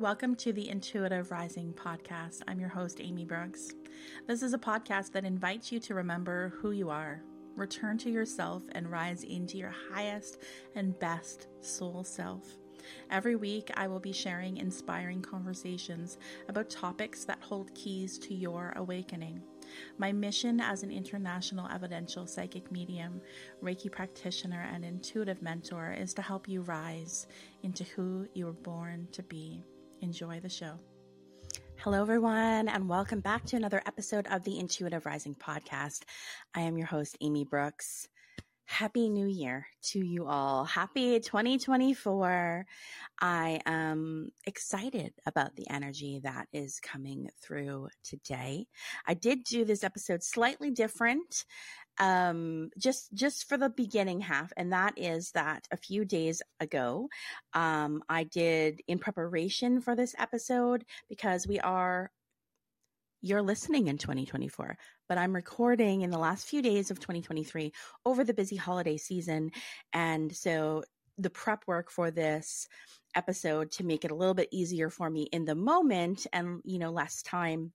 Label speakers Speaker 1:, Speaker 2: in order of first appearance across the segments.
Speaker 1: Welcome to the Intuitive Rising podcast. I'm your host, Amy Brookes. This is a podcast that invites you to remember who you are, return to yourself, and rise into your highest and best soul self. Every week, I will be sharing inspiring conversations about topics that hold keys to your awakening. My mission as an international evidential psychic medium, Reiki practitioner, and intuitive mentor is to help you rise into who you were born to be. Enjoy the show. Hello, everyone, and welcome back to another episode of the Intuitive Rising podcast. I am your host, Amy Brookes. Happy New Year to you all. Happy 2024. I am excited about the energy that is coming through today. I did do this episode slightly different um, just just for the beginning half, and that is that a few days ago, um, I did in preparation for this episode because we are you're listening in 2024, but I'm recording in the last few days of 2023 over the busy holiday season. And so the prep work for this episode to make it a little bit easier for me in the moment and, you know, less time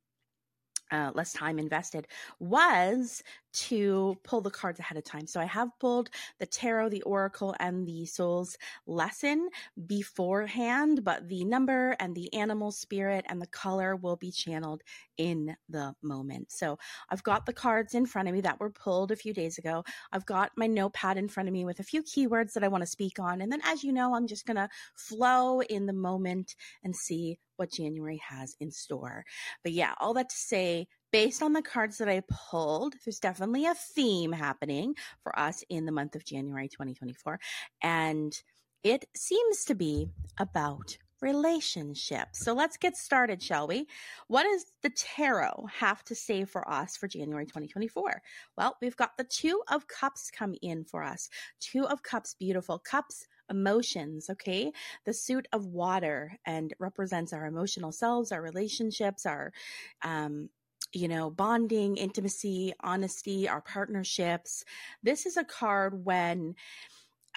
Speaker 1: uh, less time invested was to pull the cards ahead of time. So I have pulled the tarot, the oracle, and the soul's lesson beforehand, but the number and the animal spirit and the color will be channeled in the moment. So I've got the cards in front of me that were pulled a few days ago. I've got my notepad in front of me with a few keywords that I want to speak on. And then, as you know, I'm just going to flow in the moment and see what January has in store. But yeah, all that to say, based on the cards that I pulled, there's definitely a theme happening for us in the month of January 2024. And it seems to be about relationships. So let's get started, shall we? What does the tarot have to say for us for January 2024? Well, we've got the Two of Cups come in for us. Two of Cups, beautiful. Cups emotions, okay? The suit of water and represents our emotional selves, our relationships, our um you know, bonding, intimacy, honesty, our partnerships. This is a card when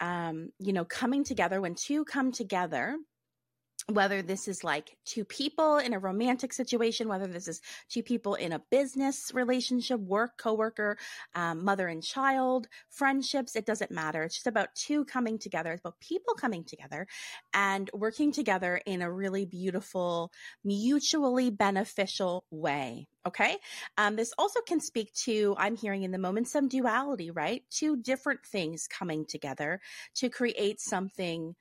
Speaker 1: um, you know, coming together, when two come together, whether this is like two people in a romantic situation, whether this is two people in a business relationship, work, coworker, um, mother and child, friendships, it doesn't matter. It's just about two coming together. It's about people coming together and working together in a really beautiful, mutually beneficial way. Okay. Um, this also can speak to, I'm hearing in the moment, some duality, right? Two different things coming together to create something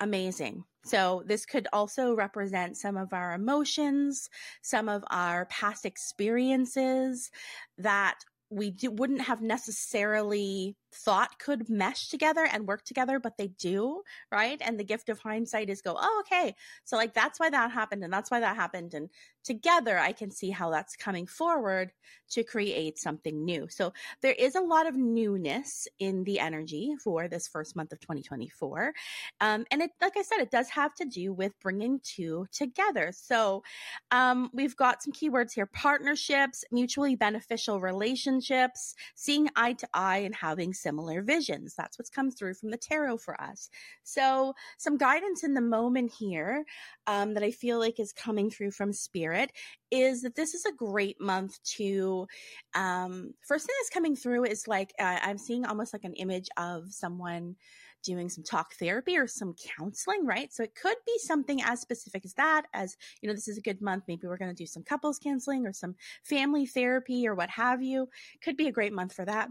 Speaker 1: amazing. So, this could also represent some of our emotions, some of our past experiences that we do, wouldn't have necessarily thought could mesh together and work together, but they do, right? And the gift of hindsight is go, oh, okay. So, like, that's why that happened, and that's why that happened. And together, I can see how that's coming forward to create something new. So, there is a lot of newness in the energy for this first month of 2024. Um, and it, like I said, it does have to do with bringing two together. So, um, we've got some keywords here partnerships, mutually beneficial relationships, seeing eye to eye, and having similar visions. That's what's come through from the tarot for us. So, some guidance in the moment here um, that I feel like is coming through from spirit is that this is a great month to. Um, first thing that's coming through is like uh, I'm seeing almost like an image of someone doing some talk therapy or some counseling, right? So it could be something as specific as that, as, you know, this is a good month. Maybe we're going to do some couples counseling or some family therapy or what have you. Could be a great month for that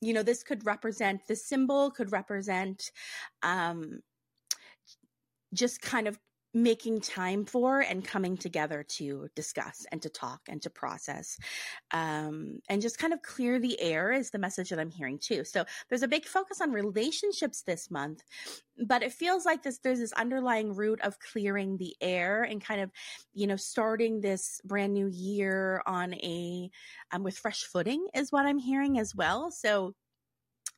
Speaker 1: you know, this could represent, the symbol could represent um, just kind of making time for and coming together to discuss and to talk and to process um, and just kind of clear the air is the message that i'm hearing too so there's a big focus on relationships this month but it feels like this there's this underlying root of clearing the air and kind of you know starting this brand new year on a um, with fresh footing is what i'm hearing as well so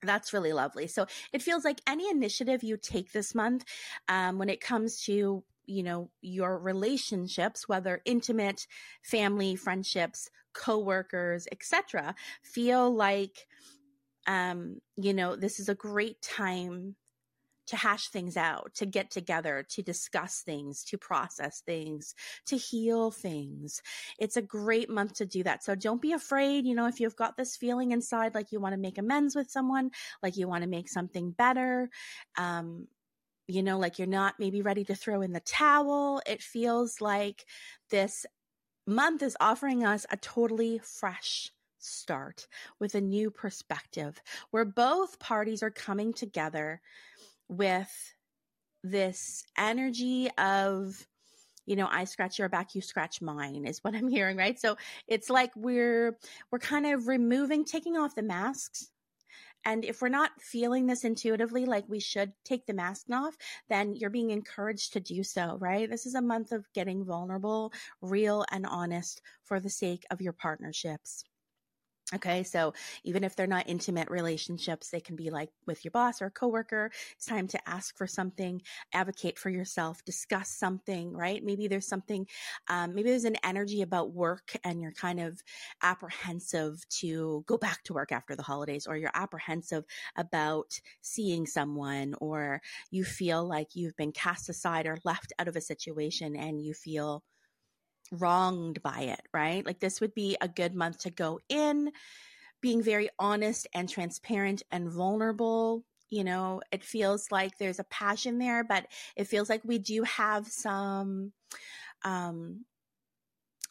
Speaker 1: that's really lovely. So it feels like any initiative you take this month, um, when it comes to you know your relationships whether intimate family friendships coworkers etc feel like um you know this is a great time to hash things out, to get together, to discuss things, to process things, to heal things. It's a great month to do that. So don't be afraid. You know, if you've got this feeling inside like you want to make amends with someone, like you want to make something better, um, you know, like you're not maybe ready to throw in the towel. It feels like this month is offering us a totally fresh start with a new perspective where both parties are coming together with this energy of you know i scratch your back you scratch mine is what i'm hearing right so it's like we're we're kind of removing taking off the masks and if we're not feeling this intuitively like we should take the mask off then you're being encouraged to do so right? This is a month of getting vulnerable real and honest for the sake of your partnerships Okay, so even if they're not intimate relationships, they can be like with your boss or a coworker. It's time to ask for something, advocate for yourself, discuss something, right? Maybe there's something, um, maybe there's an energy about work and you're kind of apprehensive to go back to work after the holidays, or you're apprehensive about seeing someone, or you feel like you've been cast aside or left out of a situation and you feel wronged by it, right? Like this would be a good month to go in being very honest and transparent and vulnerable. You know, it feels like there's a passion there, but it feels like we do have some um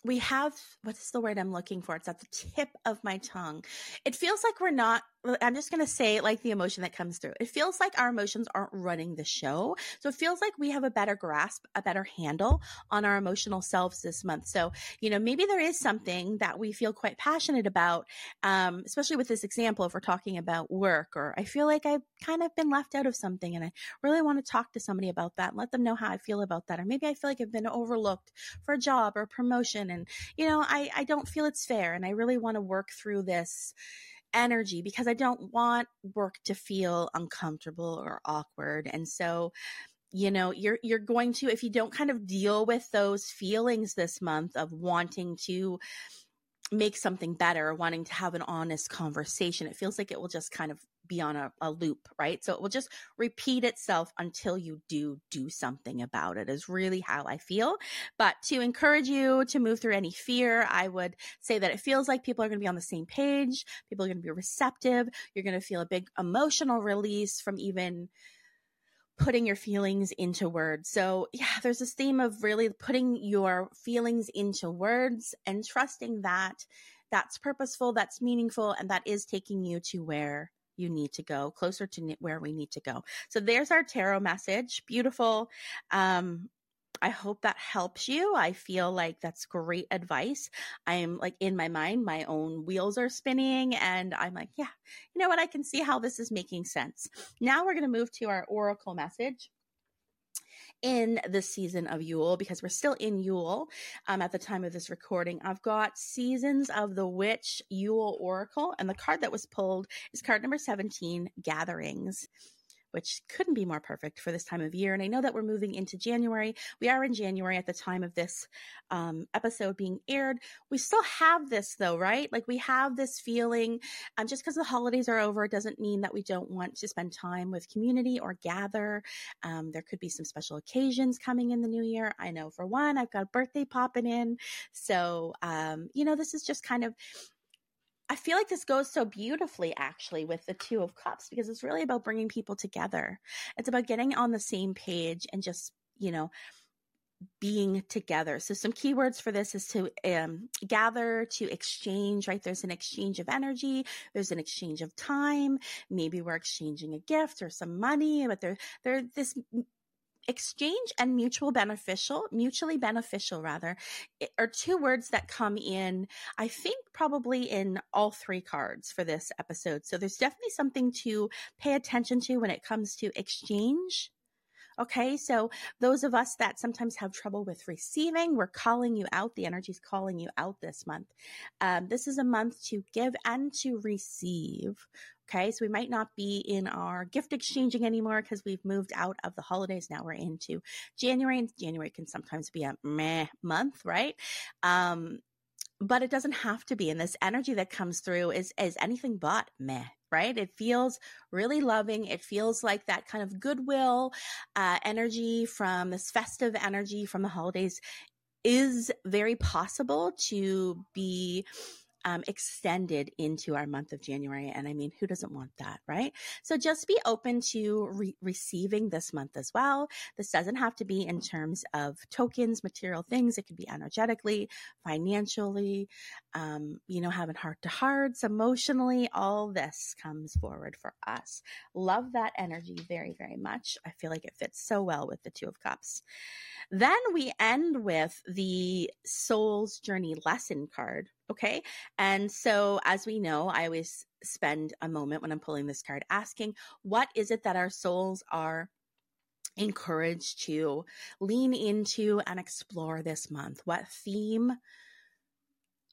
Speaker 1: we have what's the word I'm looking for? It's at the tip of my tongue. It feels like we're not I'm just going to say like the emotion that comes through. It feels like our emotions aren't running the show. So it feels like we have a better grasp, a better handle on our emotional selves this month. So, you know, maybe there is something that we feel quite passionate about, um, especially with this example, if we're talking about work, or I feel like I've kind of been left out of something and I really want to talk to somebody about that and let them know how I feel about that. Or maybe I feel like I've been overlooked for a job or a promotion and, you know, I, I don't feel it's fair and I really want to work through this energy because I don't want work to feel uncomfortable or awkward. And so, you know, you're you're going to if you don't kind of deal with those feelings this month of wanting to make something better, wanting to have an honest conversation, it feels like it will just kind of be on a, a, loop, right? So it will just repeat itself until you do do something about it, is really how I feel. But to encourage you to move through any fear, I would say that it feels like people are going to be on the same page, people are going to be receptive, you're going to feel a big emotional release from even putting your feelings into words. So, yeah, there's this theme of really putting your feelings into words and trusting that that's purposeful, that's meaningful, and that is taking you to where you need to go, closer to where we need to go. So there's our tarot message. Beautiful. Um, I hope that helps you. I feel like that's great advice. I am like in my mind, my own wheels are spinning, and I'm like, yeah, you know what? I can see how this is making sense. Now we're going to move to our oracle message in the season of Yule because we're still in Yule um, at the time of this recording. I've got Seasons of the Witch Yule Oracle, and the card that was pulled is card number 17 Gatherings which couldn't be more perfect for this time of year. And I know that we're moving into January. We are in January at the time of this um, episode being aired. We still have this though, right? Like we have this feeling, um, just because the holidays are over, doesn't mean that we don't want to spend time with community or gather. Um, there could be some special occasions coming in the new year. I know for one, I've got a birthday popping in. So, um, you know, this is just kind of I feel like this goes so beautifully actually with the Two of Cups because it's really about bringing people together. It's about getting on the same page and just, you know, being together. So some keywords for this is to um, gather, to exchange, right? There's an exchange of energy. There's an exchange of time. Maybe we're exchanging a gift or some money, but there, there, this exchange and mutual beneficial, mutually beneficial rather, are two words that come in, I think probably in all three cards for this episode. So there's definitely something to pay attention to when it comes to exchange. Okay, so those of us that sometimes have trouble with receiving, we're calling you out. The energy is calling you out this month. Um, this is a month to give and to receive. Okay, so we might not be in our gift exchanging anymore because we've moved out of the holidays. Now we're into January, and January can sometimes be a meh month, right? Um, but it doesn't have to be. And this energy that comes through is is anything but meh. Right? It feels really loving. It feels like that kind of goodwill uh, energy from this festive energy from the holidays is very possible to be um, extended into our month of January. And I mean, who doesn't want that, right? So just be open to re- receiving this month as well. This doesn't have to be in terms of tokens, material things. It could be energetically, financially, um, you know, having heart to hearts, emotionally. All this comes forward for us. Love that energy very, very much. I feel like it fits so well with the Two of Cups. Then we end with the Soul's Journey Lesson card. Okay. And so, as we know, I always spend a moment when I'm pulling this card asking, what is it that our souls are encouraged to lean into and explore this month? What theme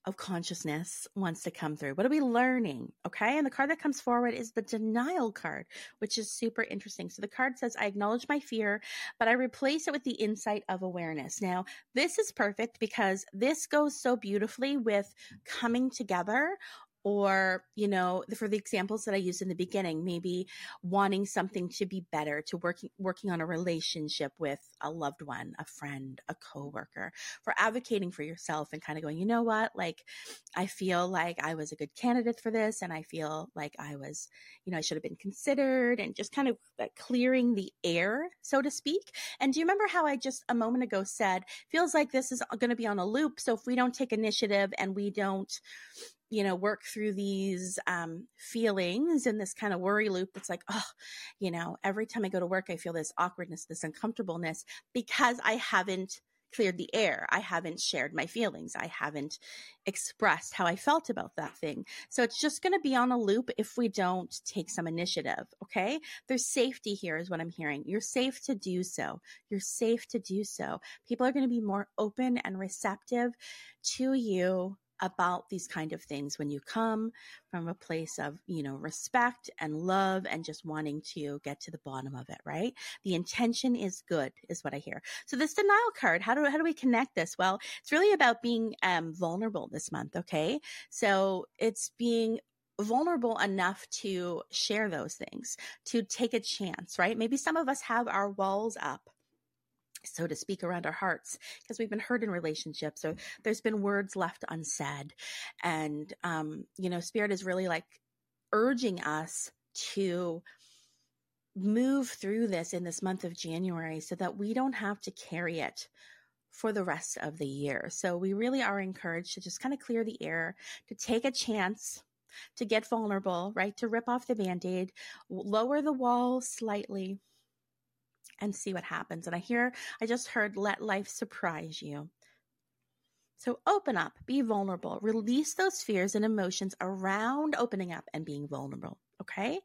Speaker 1: of consciousness wants to come through. What are we learning? Okay. And the card that comes forward is the denial card, which is super interesting. So the card says, I acknowledge my fear, but I replace it with the insight of awareness. Now, this is perfect because this goes so beautifully with coming together or you know for the examples that i used in the beginning maybe wanting something to be better to working working on a relationship with a loved one a friend a coworker for advocating for yourself and kind of going you know what? Like i feel like i was a good candidate for this and i feel like i was you know i should have been considered and just kind of clearing the air so to speak. And do you remember how i just a moment ago said feels like this is going to be on a loop so if we don't take initiative and we don't you know, work through these um, feelings and this kind of worry loop. It's like, oh, you know, every time I go to work, I feel this awkwardness, this uncomfortableness because I haven't cleared the air. I haven't shared my feelings. I haven't expressed how I felt about that thing. So it's just going to be on a loop if we don't take some initiative. Okay. There's safety here, is what I'm hearing. You're safe to do so. You're safe to do so. People are going to be more open and receptive to you about these kind of things when you come from a place of you know respect and love and just wanting to get to the bottom of it right? The intention is good is what i hear. So this denial card how do how do we connect this? Well it's really about being um, vulnerable this month okay? So it's being vulnerable enough to share those things to take a chance right? Maybe some of us have our walls up so to speak, around our hearts because we've been hurt in relationships or there's been words left unsaid. And, um, you know, Spirit is really like urging us to move through this in this month of January so that we don't have to carry it for the rest of the year. So we really are encouraged to just kind of clear the air, to take a chance, to get vulnerable, right? To rip off the band aid, lower the wall slightly and see what happens. And I hear, I just heard, let life surprise you. So open up, be vulnerable, release those fears and emotions around opening up and being vulnerable. Okay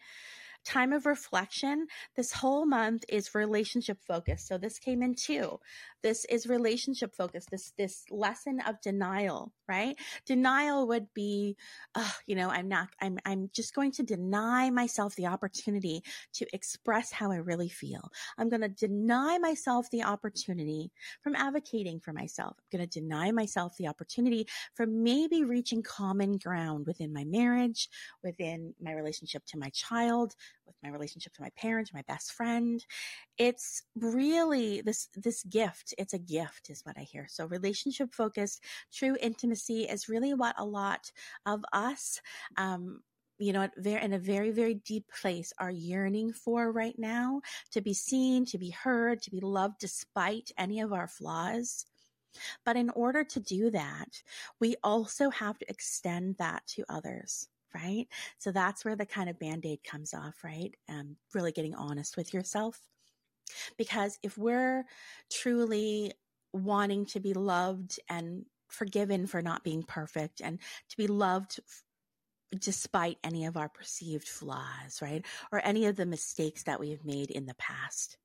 Speaker 1: time of reflection. This whole month is relationship focused. So this came in too. This is relationship focused. This this lesson of denial, right? Denial would be, uh, you know, I'm not. I'm I'm just going to deny myself the opportunity to express how I really feel. I'm going to deny myself the opportunity from advocating for myself. I'm going to deny myself the opportunity for maybe reaching common ground within my marriage, within my relationship to my child, with my relationship to my parents, my best friend. It's really this this gift. It's a gift, is what I hear. So relationship focused, true intimacy is really what a lot of us um, you know, in a very, very deep place are yearning for right now to be seen, to be heard, to be loved despite any of our flaws. But in order to do that, we also have to extend that to others right? So that's where the kind of band aid comes off, right? Um, really getting honest with yourself. Because if we're truly wanting to be loved and forgiven for not being perfect and to be loved despite any of our perceived flaws, right? Or any of the mistakes that we have made in the past.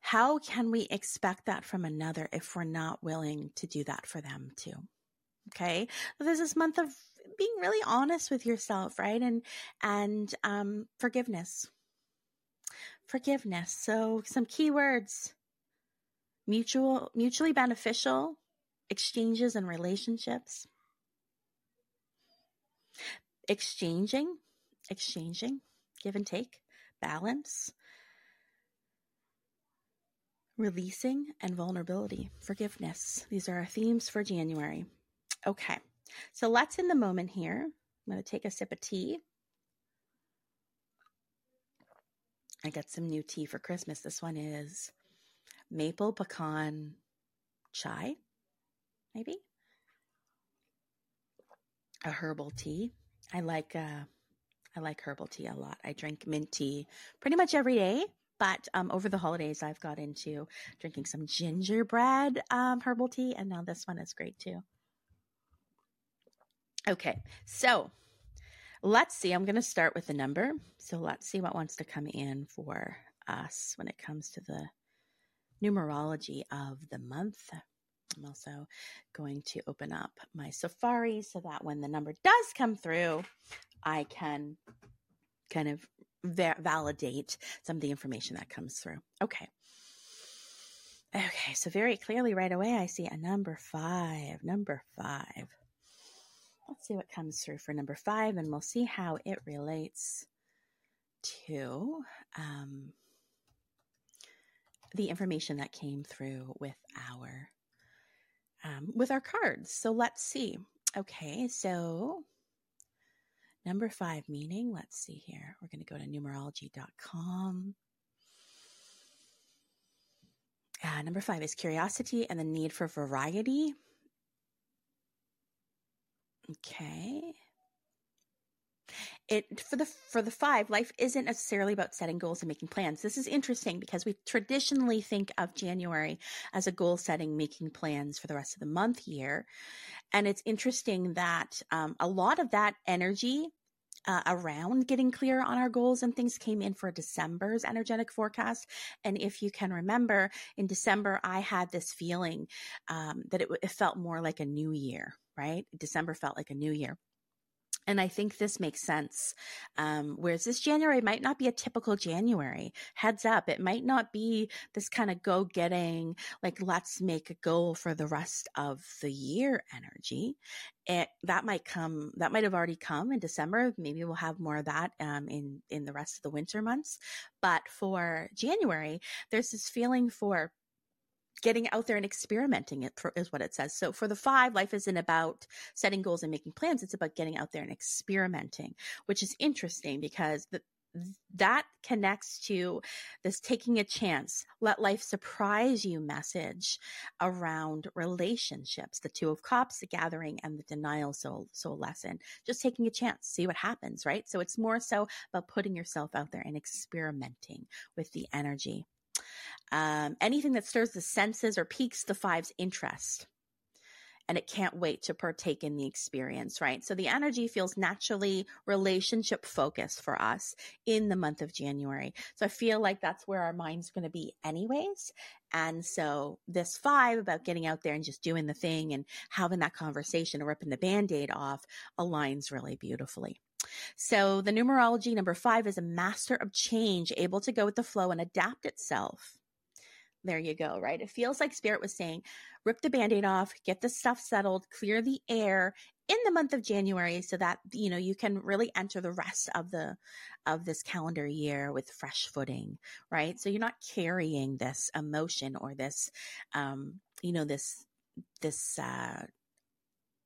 Speaker 1: How can we expect that from another if we're not willing to do that for them too? Okay. There's this month of being really honest with yourself, right? And and um, forgiveness. Forgiveness. So some keywords: mutual, mutually beneficial exchanges and relationships. exchanging, exchanging, give and take, balance, releasing, and vulnerability, forgiveness. These are our themes for January. Okay, so let's in the moment here. I'm going to take a sip of tea. I got some new tea for Christmas. This one is maple pecan chai, maybe a herbal tea. I like uh, I like herbal tea a lot. I drink mint tea pretty much every day, but um, over the holidays, I've got into drinking some gingerbread um, herbal tea, and now this one is great too. Okay, so let's see. I'm going to start with the number. So let's see what wants to come in for us when it comes to the numerology of the month. I'm also going to open up my Safari so that when the number does come through, I can kind of va- validate some of the information that comes through. Okay. Okay, so very clearly right away, I see a number five. Number five. Let's see what comes through for number five, and we'll see how it relates to um, the information that came through with our um, with our cards. So let's see. Okay, so number five meaning. Let's see here. We're going to go to numerology.com. Uh, number five is curiosity and the need for variety. Okay. It for the for the five life isn't necessarily about setting goals and making plans. This is interesting because we traditionally think of january as a goal setting making plans for the rest of the month year. And it's interesting that um, a lot of that energy uh, around getting clear on our goals and things came in for December's energetic forecast. And if you can remember, in December, I had this feeling um, that it, it felt more like a new year, right? December felt like a new year. And I think this makes sense. Um, whereas this January might not be a typical January. Heads up, it might not be this kind of go getting, like, let's make a goal for the rest of the year energy. It, that might come, that might have already come in December. Maybe we'll have more of that um, in, in the rest of the winter months. But for January, there's this feeling for getting out there and experimenting it is what it says. So for the five, life isn't about setting goals and making plans. It's about getting out there and experimenting, which is interesting because the, that connects to this taking a chance, let life surprise you message around relationships, the two of cups, the gathering and the denial soul, soul lesson, just taking a chance, see what happens, right? So it's more so about putting yourself out there and experimenting with the energy um, anything that stirs the senses or piques the five's interest. And it can't wait to partake in the experience, right? So the energy feels naturally relationship focused for us in the month of January. So I feel like that's where our mind's going to be, anyways. And so this five about getting out there and just doing the thing and having that conversation or ripping the band aid off aligns really beautifully. So the numerology number five is a master of change, able to go with the flow and adapt itself. There you go, right? It feels like Spirit was saying, rip the band aid off, get the stuff settled, clear the air in the month of January so that, you know, you can really enter the rest of the, of this calendar year with fresh footing, right? So you're not carrying this emotion or this, um, you know, this, this, uh,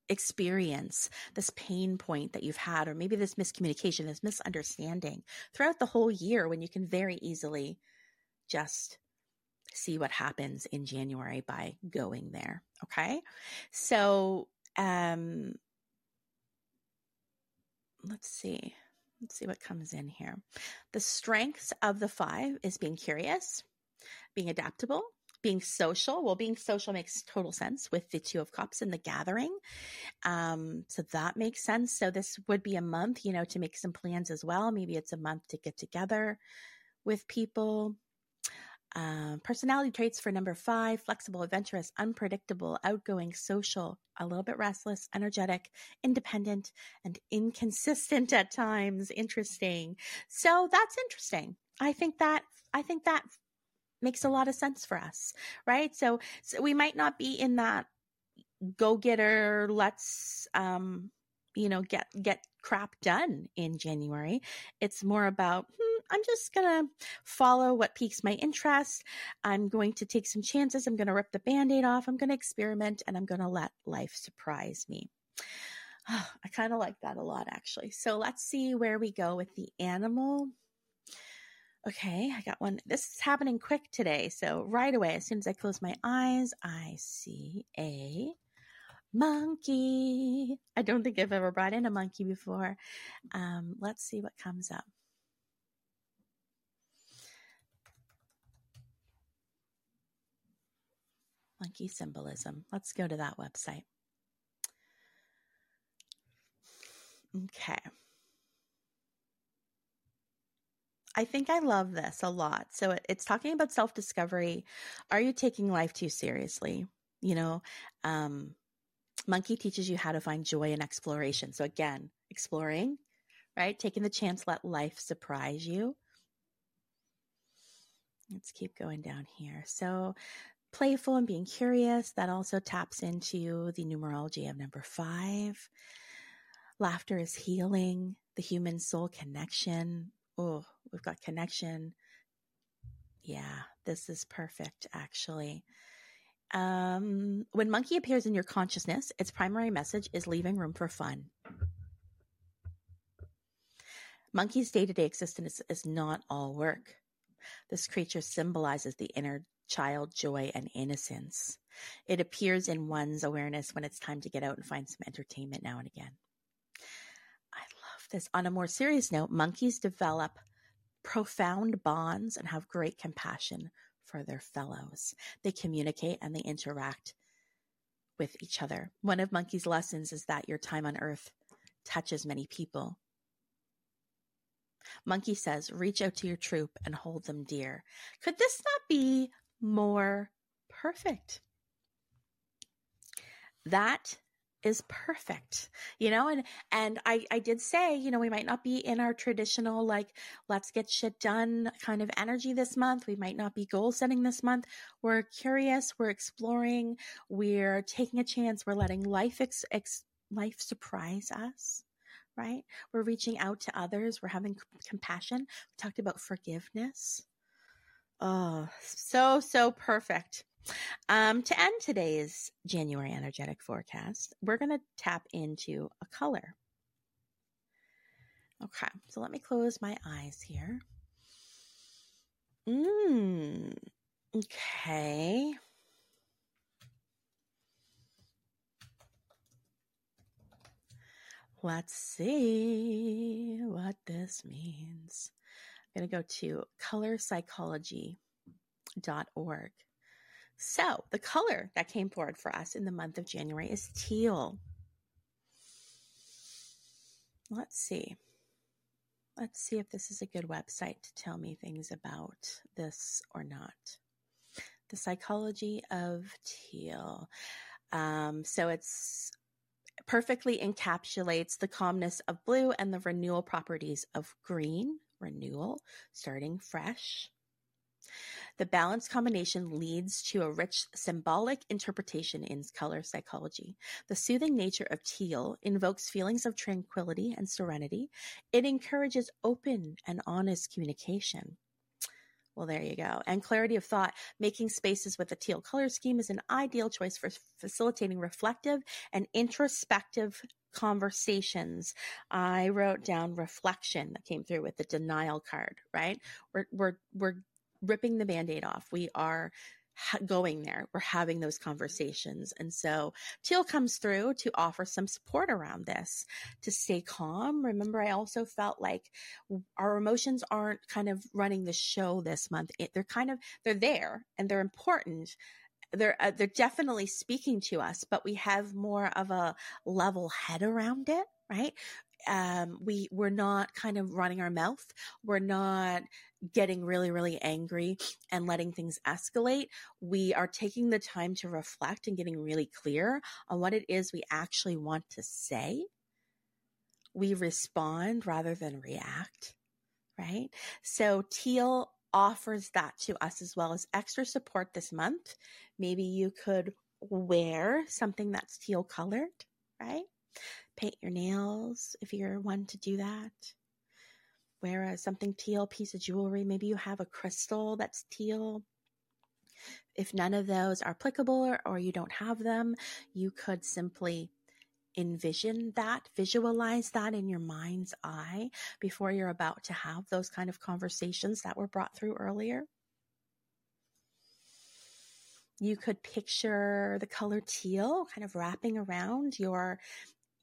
Speaker 1: experience, this pain point that you've had, or maybe this miscommunication, this misunderstanding throughout the whole year when you can very easily just see what happens in January by going there. Okay. So, um, let's see. Let's see what comes in here. The strengths of the five is being curious, being adaptable, being social. Well, being social makes total sense with the Two of Cups and the gathering. Um, so that makes sense. So this would be a month, you know, to make some plans as well. Maybe it's a month to get together with people. Um, personality traits for number five flexible, adventurous, unpredictable, outgoing, social, a little bit restless, energetic, independent, and inconsistent at times. Interesting. So that's interesting. I think that, I think that makes a lot of sense for us, right? So, so we might not be in that go getter, let's, um, you know, get, get crap done in January. It's more about, hmm, I'm just going to follow what piques my interest. I'm going to take some chances. I'm going to rip the band aid off. I'm going to experiment and I'm going to let life surprise me. I kind of like that a lot, actually. So let's see where we go with the animal. Okay, I got one. This is happening quick today. So, right away, as soon as I close my eyes, I see a monkey. I don't think I've ever brought in a monkey before. Um, let's see what comes up. Monkey symbolism. Let's go to that website. Okay. I think I love this a lot. So it, it's talking about self discovery. Are you taking life too seriously? You know, um, Monkey teaches you how to find joy in exploration. So again, exploring, right? Taking the chance, let life surprise you. Let's keep going down here. So playful and being curious, that also taps into the numerology of number five. Laughter is healing, the human soul connection. Oh, we've got connection. Yeah, this is perfect, actually. Um, when monkey appears in your consciousness, its primary message is leaving room for fun. Monkey's day to day existence is not all work. This creature symbolizes the inner child joy and innocence. It appears in one's awareness when it's time to get out and find some entertainment now and again. This. On a more serious note, monkeys develop profound bonds and have great compassion for their fellows. They communicate and they interact with each other. One of Monkey's lessons is that your time on earth touches many people. Monkey says, reach out to your troop and hold them dear. Could this not be more perfect? That is perfect you know and and i i did say you know we might not be in our traditional like let's get shit done kind of energy this month. We might not be goal setting this month. We're curious. We're exploring. We're taking a chance. We're letting life ex, ex life surprise us right? We're reaching out to others. We're having compassion. We talked about forgiveness. Oh so so perfect um, to end today's January energetic forecast, we're going to tap into a color. Okay, so let me close my eyes here. Mm, okay. Let's see what this means. I'm going to go to colorpsychology.org. So, the color that came forward for us in the month of January is teal. Let's see. Let's see if this is a good website to tell me things about this or not. The psychology of teal. Um, so it's perfectly encapsulates the calmness of blue and the renewal properties of green, renewal, starting fresh. The balanced combination leads to a rich symbolic interpretation in color psychology. The soothing nature of teal invokes feelings of tranquility and serenity. It encourages open and honest communication. Well, there you go. And clarity of thought. Making spaces with a teal color scheme is an ideal choice for facilitating reflective and introspective conversations. I wrote down reflection that came through with the denial card, right? We're, we're, we're ripping the band aid off. We are going there. We're having those conversations. And so Teal comes through to offer some support around this to stay calm. Remember, I also felt like our emotions aren't kind of running the show this month. It, they're kind of, they're there and they're important. They're, uh, they're definitely speaking to us, but we have more of a level head around it, right? Um, we we're not kind of running our mouth. We're not getting really really angry and letting things escalate. We are taking the time to reflect and getting really clear on what it is we actually want to say. We respond rather than react, right? So teal offers that to us as well as extra support this month. Maybe you could wear something that's teal colored, right? Paint your nails if you're one to do that. Wear a, something teal piece of jewelry. Maybe you have a crystal that's teal. If none of those are applicable or, or you don't have them, you could simply envision that, visualize that in your mind's eye before you're about to have those kind of conversations that were brought through earlier. You could picture the color teal kind of wrapping around your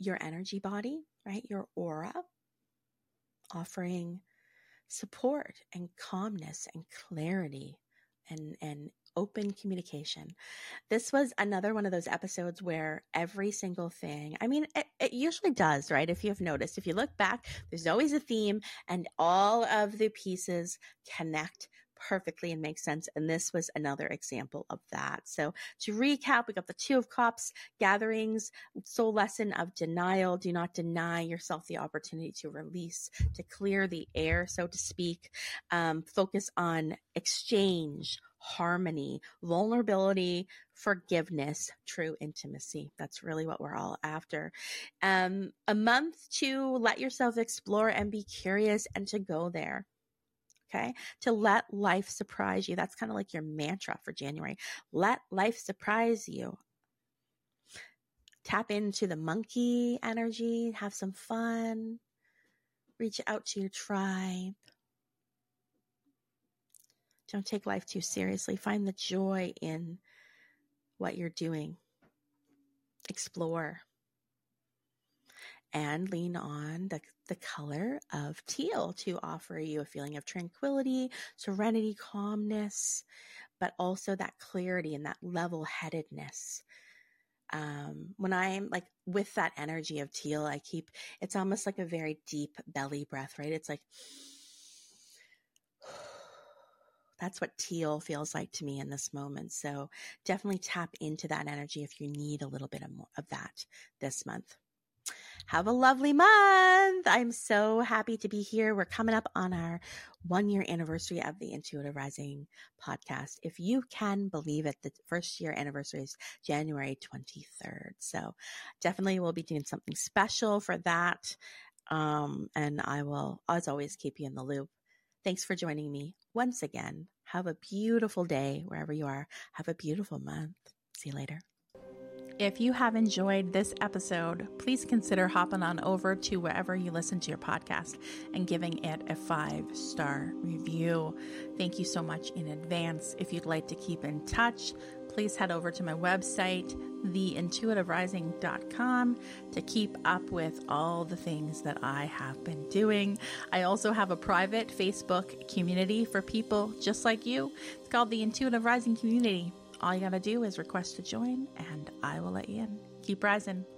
Speaker 1: your energy body, right? Your aura, offering support and calmness and clarity and and open communication. This was another one of those episodes where every single thing, I mean, it, it, usually does, right? If you've noticed, if you look back, there's always a theme and all of the pieces connect perfectly and make sense. And this was another example of that. So to recap, we got the Two of Cups gatherings, soul lesson of denial. Do not deny yourself the opportunity to release, to clear the air, so to speak. Um, focus on exchange, harmony, vulnerability, forgiveness, true intimacy. That's really what we're all after. Um, a month to let yourself explore and be curious and to go there. Okay. To let life surprise you. That's kind of like your mantra for January. Let life surprise you. Tap into the monkey energy, have some fun, reach out to your tribe. Don't take life too seriously. Find the joy in what you're doing. Explore. And lean on the, the color of teal to offer you a feeling of tranquility, serenity, calmness, but also that clarity and that level headedness. Um, when I'm like with that energy of teal, I keep it's almost like a very deep belly breath, right? It's like, that's what teal feels like to me in this moment. So definitely tap into that energy if you need a little bit of, more of that this month. Have a lovely month. I'm so happy to be here. We're coming up on our one year anniversary of the Intuitive Rising podcast. If you can believe it, the first year anniversary is January 23rd. So definitely we'll be doing something special for that. Um, and I will, as always, keep you in the loop. Thanks for joining me once again. Have a beautiful day wherever you are. Have a beautiful month. See you later. If you have enjoyed this episode, please consider hopping on over to wherever you listen to your podcast and giving it a five star review. Thank you so much in advance. If you'd like to keep in touch, please head over to my website, theintuitiverising.com, to keep up with all the things that I have been doing. I also have a private Facebook community for people just like you. It's called the Intuitive Rising Community. All you got to do is request to join, and I will let you in. Keep rising.